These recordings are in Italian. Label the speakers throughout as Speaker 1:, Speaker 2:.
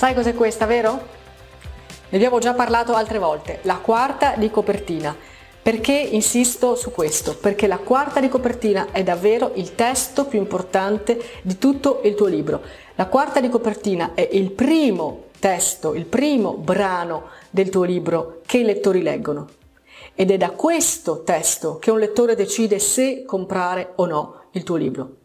Speaker 1: Sai cos'è questa, vero? Ne abbiamo già parlato altre volte, la quarta di copertina. Perché insisto su questo? Perché la quarta di copertina è davvero il testo più importante di tutto il tuo libro. La quarta di copertina è il primo testo, il primo brano del tuo libro che i lettori leggono. Ed è da questo testo che un lettore decide se comprare o no il tuo libro.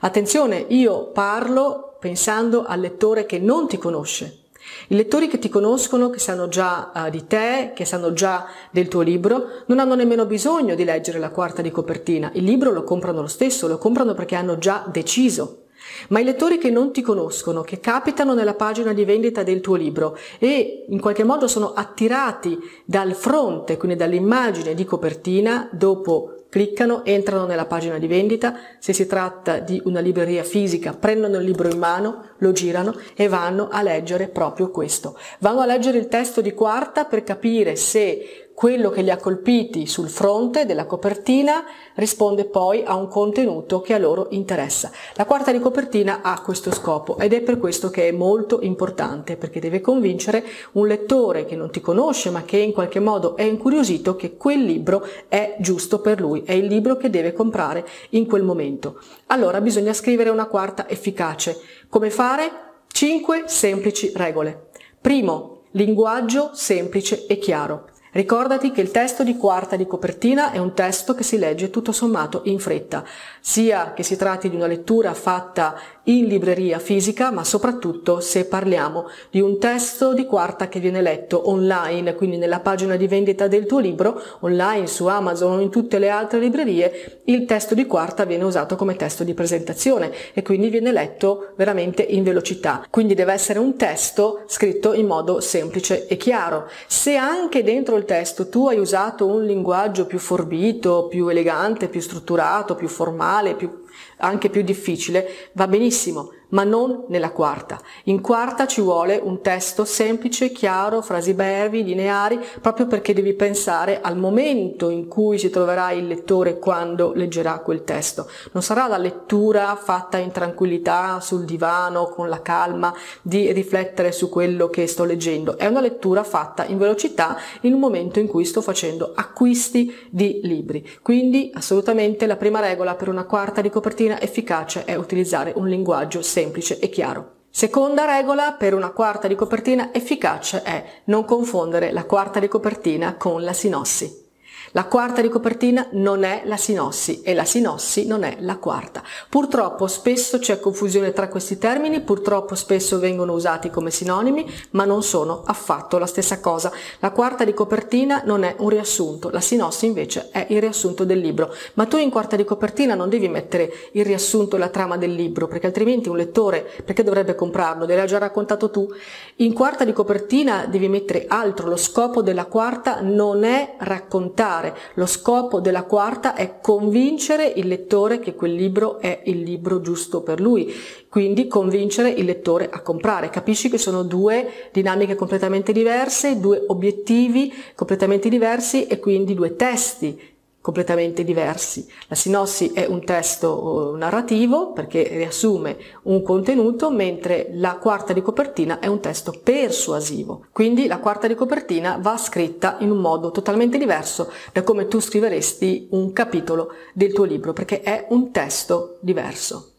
Speaker 1: Attenzione, io parlo pensando al lettore che non ti conosce. I lettori che ti conoscono, che sanno già uh, di te, che sanno già del tuo libro, non hanno nemmeno bisogno di leggere la quarta di copertina. Il libro lo comprano lo stesso, lo comprano perché hanno già deciso. Ma i lettori che non ti conoscono, che capitano nella pagina di vendita del tuo libro e in qualche modo sono attirati dal fronte, quindi dall'immagine di copertina, dopo cliccano, entrano nella pagina di vendita, se si tratta di una libreria fisica prendono il libro in mano, lo girano e vanno a leggere proprio questo. Vanno a leggere il testo di quarta per capire se quello che li ha colpiti sul fronte della copertina risponde poi a un contenuto che a loro interessa. La quarta di copertina ha questo scopo ed è per questo che è molto importante perché deve convincere un lettore che non ti conosce ma che in qualche modo è incuriosito che quel libro è giusto per lui, è il libro che deve comprare in quel momento. Allora bisogna scrivere una quarta efficace. Come fare? Cinque semplici regole. Primo, linguaggio semplice e chiaro. Ricordati che il testo di quarta di copertina è un testo che si legge tutto sommato in fretta, sia che si tratti di una lettura fatta in libreria fisica, ma soprattutto se parliamo di un testo di quarta che viene letto online, quindi nella pagina di vendita del tuo libro, online su Amazon o in tutte le altre librerie, il testo di quarta viene usato come testo di presentazione e quindi viene letto veramente in velocità. Quindi deve essere un testo scritto in modo semplice e chiaro. Se anche dentro il testo tu hai usato un linguaggio più forbito, più elegante, più strutturato, più formale, più anche più difficile, va benissimo, ma non nella quarta. In quarta ci vuole un testo semplice, chiaro, frasi brevi, lineari, proprio perché devi pensare al momento in cui si troverà il lettore quando leggerà quel testo. Non sarà la lettura fatta in tranquillità sul divano, con la calma di riflettere su quello che sto leggendo. È una lettura fatta in velocità in un momento in cui sto facendo acquisti di libri. Quindi assolutamente la prima regola per una quarta di copertina efficace è utilizzare un linguaggio semplice semplice e chiaro. Seconda regola per una quarta di copertina efficace è non confondere la quarta di copertina con la sinossi. La quarta di copertina non è la sinossi e la sinossi non è la quarta. Purtroppo spesso c'è confusione tra questi termini, purtroppo spesso vengono usati come sinonimi, ma non sono affatto la stessa cosa. La quarta di copertina non è un riassunto, la sinossi invece è il riassunto del libro. Ma tu in quarta di copertina non devi mettere il riassunto e la trama del libro, perché altrimenti un lettore, perché dovrebbe comprarlo? L'hai già raccontato tu. In quarta di copertina devi mettere altro, lo scopo della quarta non è raccontare fare. Lo scopo della quarta è convincere il lettore che quel libro è il libro giusto per lui, quindi convincere il lettore a comprare. Capisci che sono due dinamiche completamente diverse, due obiettivi completamente diversi e quindi due testi completamente diversi. La sinossi è un testo uh, narrativo perché riassume un contenuto, mentre la quarta di copertina è un testo persuasivo. Quindi la quarta di copertina va scritta in un modo totalmente diverso da come tu scriveresti un capitolo del tuo libro, perché è un testo diverso.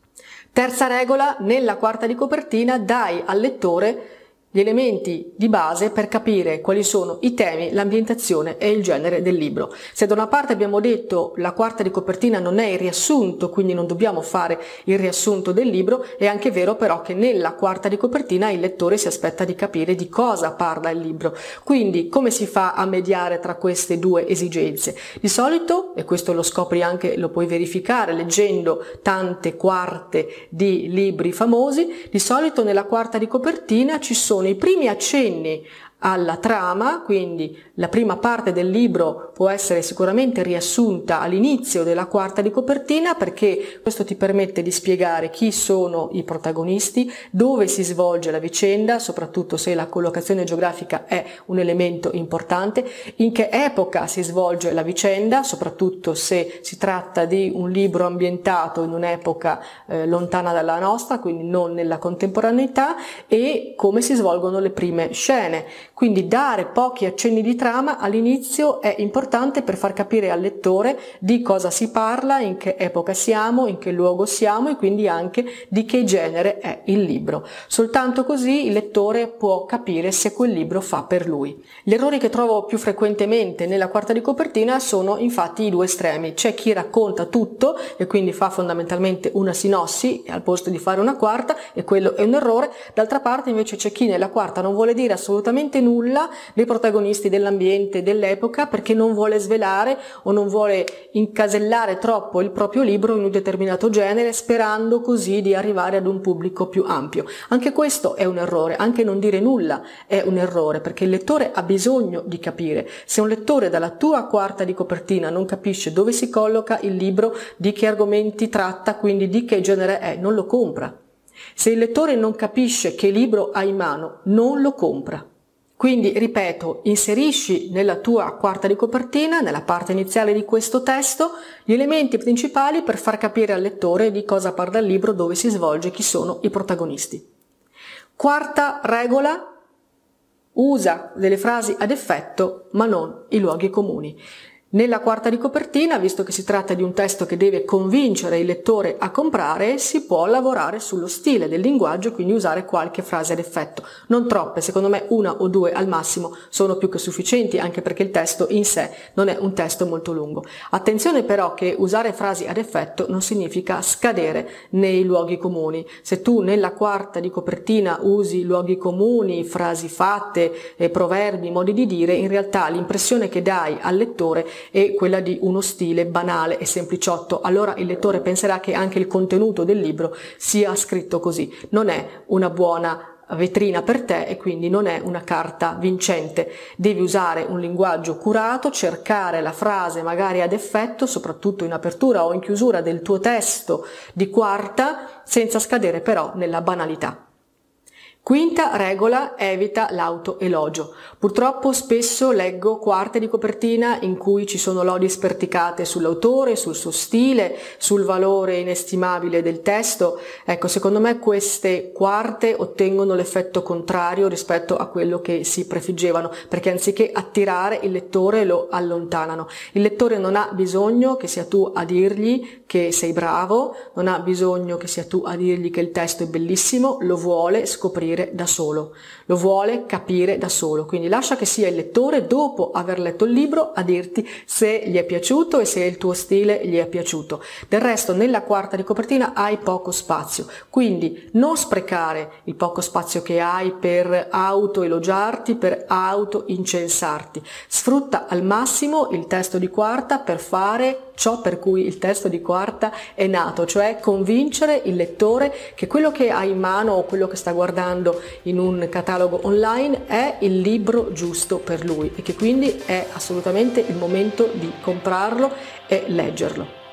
Speaker 1: Terza regola, nella quarta di copertina dai al lettore gli elementi di base per capire quali sono i temi, l'ambientazione e il genere del libro. Se da una parte abbiamo detto la quarta di copertina non è il riassunto, quindi non dobbiamo fare il riassunto del libro, è anche vero però che nella quarta di copertina il lettore si aspetta di capire di cosa parla il libro. Quindi come si fa a mediare tra queste due esigenze? Di solito, e questo lo scopri anche, lo puoi verificare leggendo tante quarte di libri famosi, di solito nella quarta di copertina ci sono i primi accenni alla trama, quindi la prima parte del libro può essere sicuramente riassunta all'inizio della quarta di copertina perché questo ti permette di spiegare chi sono i protagonisti, dove si svolge la vicenda, soprattutto se la collocazione geografica è un elemento importante, in che epoca si svolge la vicenda, soprattutto se si tratta di un libro ambientato in un'epoca eh, lontana dalla nostra, quindi non nella contemporaneità, e come si svolgono le prime scene. Quindi dare pochi accenni di trama all'inizio è importante per far capire al lettore di cosa si parla, in che epoca siamo, in che luogo siamo e quindi anche di che genere è il libro. Soltanto così il lettore può capire se quel libro fa per lui. Gli errori che trovo più frequentemente nella quarta di copertina sono infatti i due estremi. C'è chi racconta tutto e quindi fa fondamentalmente una sinossi al posto di fare una quarta e quello è un errore. D'altra parte invece c'è chi nella quarta non vuole dire assolutamente nulla dei protagonisti dell'ambiente dell'epoca perché non vuole svelare o non vuole incasellare troppo il proprio libro in un determinato genere sperando così di arrivare ad un pubblico più ampio. Anche questo è un errore, anche non dire nulla è un errore perché il lettore ha bisogno di capire. Se un lettore dalla tua quarta di copertina non capisce dove si colloca il libro, di che argomenti tratta, quindi di che genere è, non lo compra. Se il lettore non capisce che libro ha in mano, non lo compra. Quindi, ripeto, inserisci nella tua quarta di copertina, nella parte iniziale di questo testo, gli elementi principali per far capire al lettore di cosa parla il libro, dove si svolge, chi sono i protagonisti. Quarta regola, usa delle frasi ad effetto, ma non i luoghi comuni. Nella quarta di copertina, visto che si tratta di un testo che deve convincere il lettore a comprare, si può lavorare sullo stile del linguaggio, quindi usare qualche frase ad effetto. Non troppe, secondo me una o due al massimo sono più che sufficienti, anche perché il testo in sé non è un testo molto lungo. Attenzione però che usare frasi ad effetto non significa scadere nei luoghi comuni. Se tu nella quarta di copertina usi luoghi comuni, frasi fatte, proverbi, modi di dire, in realtà l'impressione che dai al lettore e quella di uno stile banale e sempliciotto. Allora il lettore penserà che anche il contenuto del libro sia scritto così. Non è una buona vetrina per te e quindi non è una carta vincente. Devi usare un linguaggio curato, cercare la frase magari ad effetto, soprattutto in apertura o in chiusura del tuo testo di quarta, senza scadere però nella banalità. Quinta regola, evita l'autoelogio. Purtroppo spesso leggo quarte di copertina in cui ci sono lodi sperticate sull'autore, sul suo stile, sul valore inestimabile del testo. Ecco, secondo me queste quarte ottengono l'effetto contrario rispetto a quello che si prefiggevano, perché anziché attirare il lettore lo allontanano. Il lettore non ha bisogno che sia tu a dirgli che sei bravo, non ha bisogno che sia tu a dirgli che il testo è bellissimo, lo vuole scoprire capire da solo, lo vuole capire da solo, quindi lascia che sia il lettore dopo aver letto il libro a dirti se gli è piaciuto e se il tuo stile gli è piaciuto. Del resto nella quarta di copertina hai poco spazio, quindi non sprecare il poco spazio che hai per autoelogiarti, per auto-incensarti. Sfrutta al massimo il testo di quarta per fare ciò per cui il testo di quarta è nato, cioè convincere il lettore che quello che ha in mano o quello che sta guardando in un catalogo online è il libro giusto per lui e che quindi è assolutamente il momento di comprarlo e leggerlo.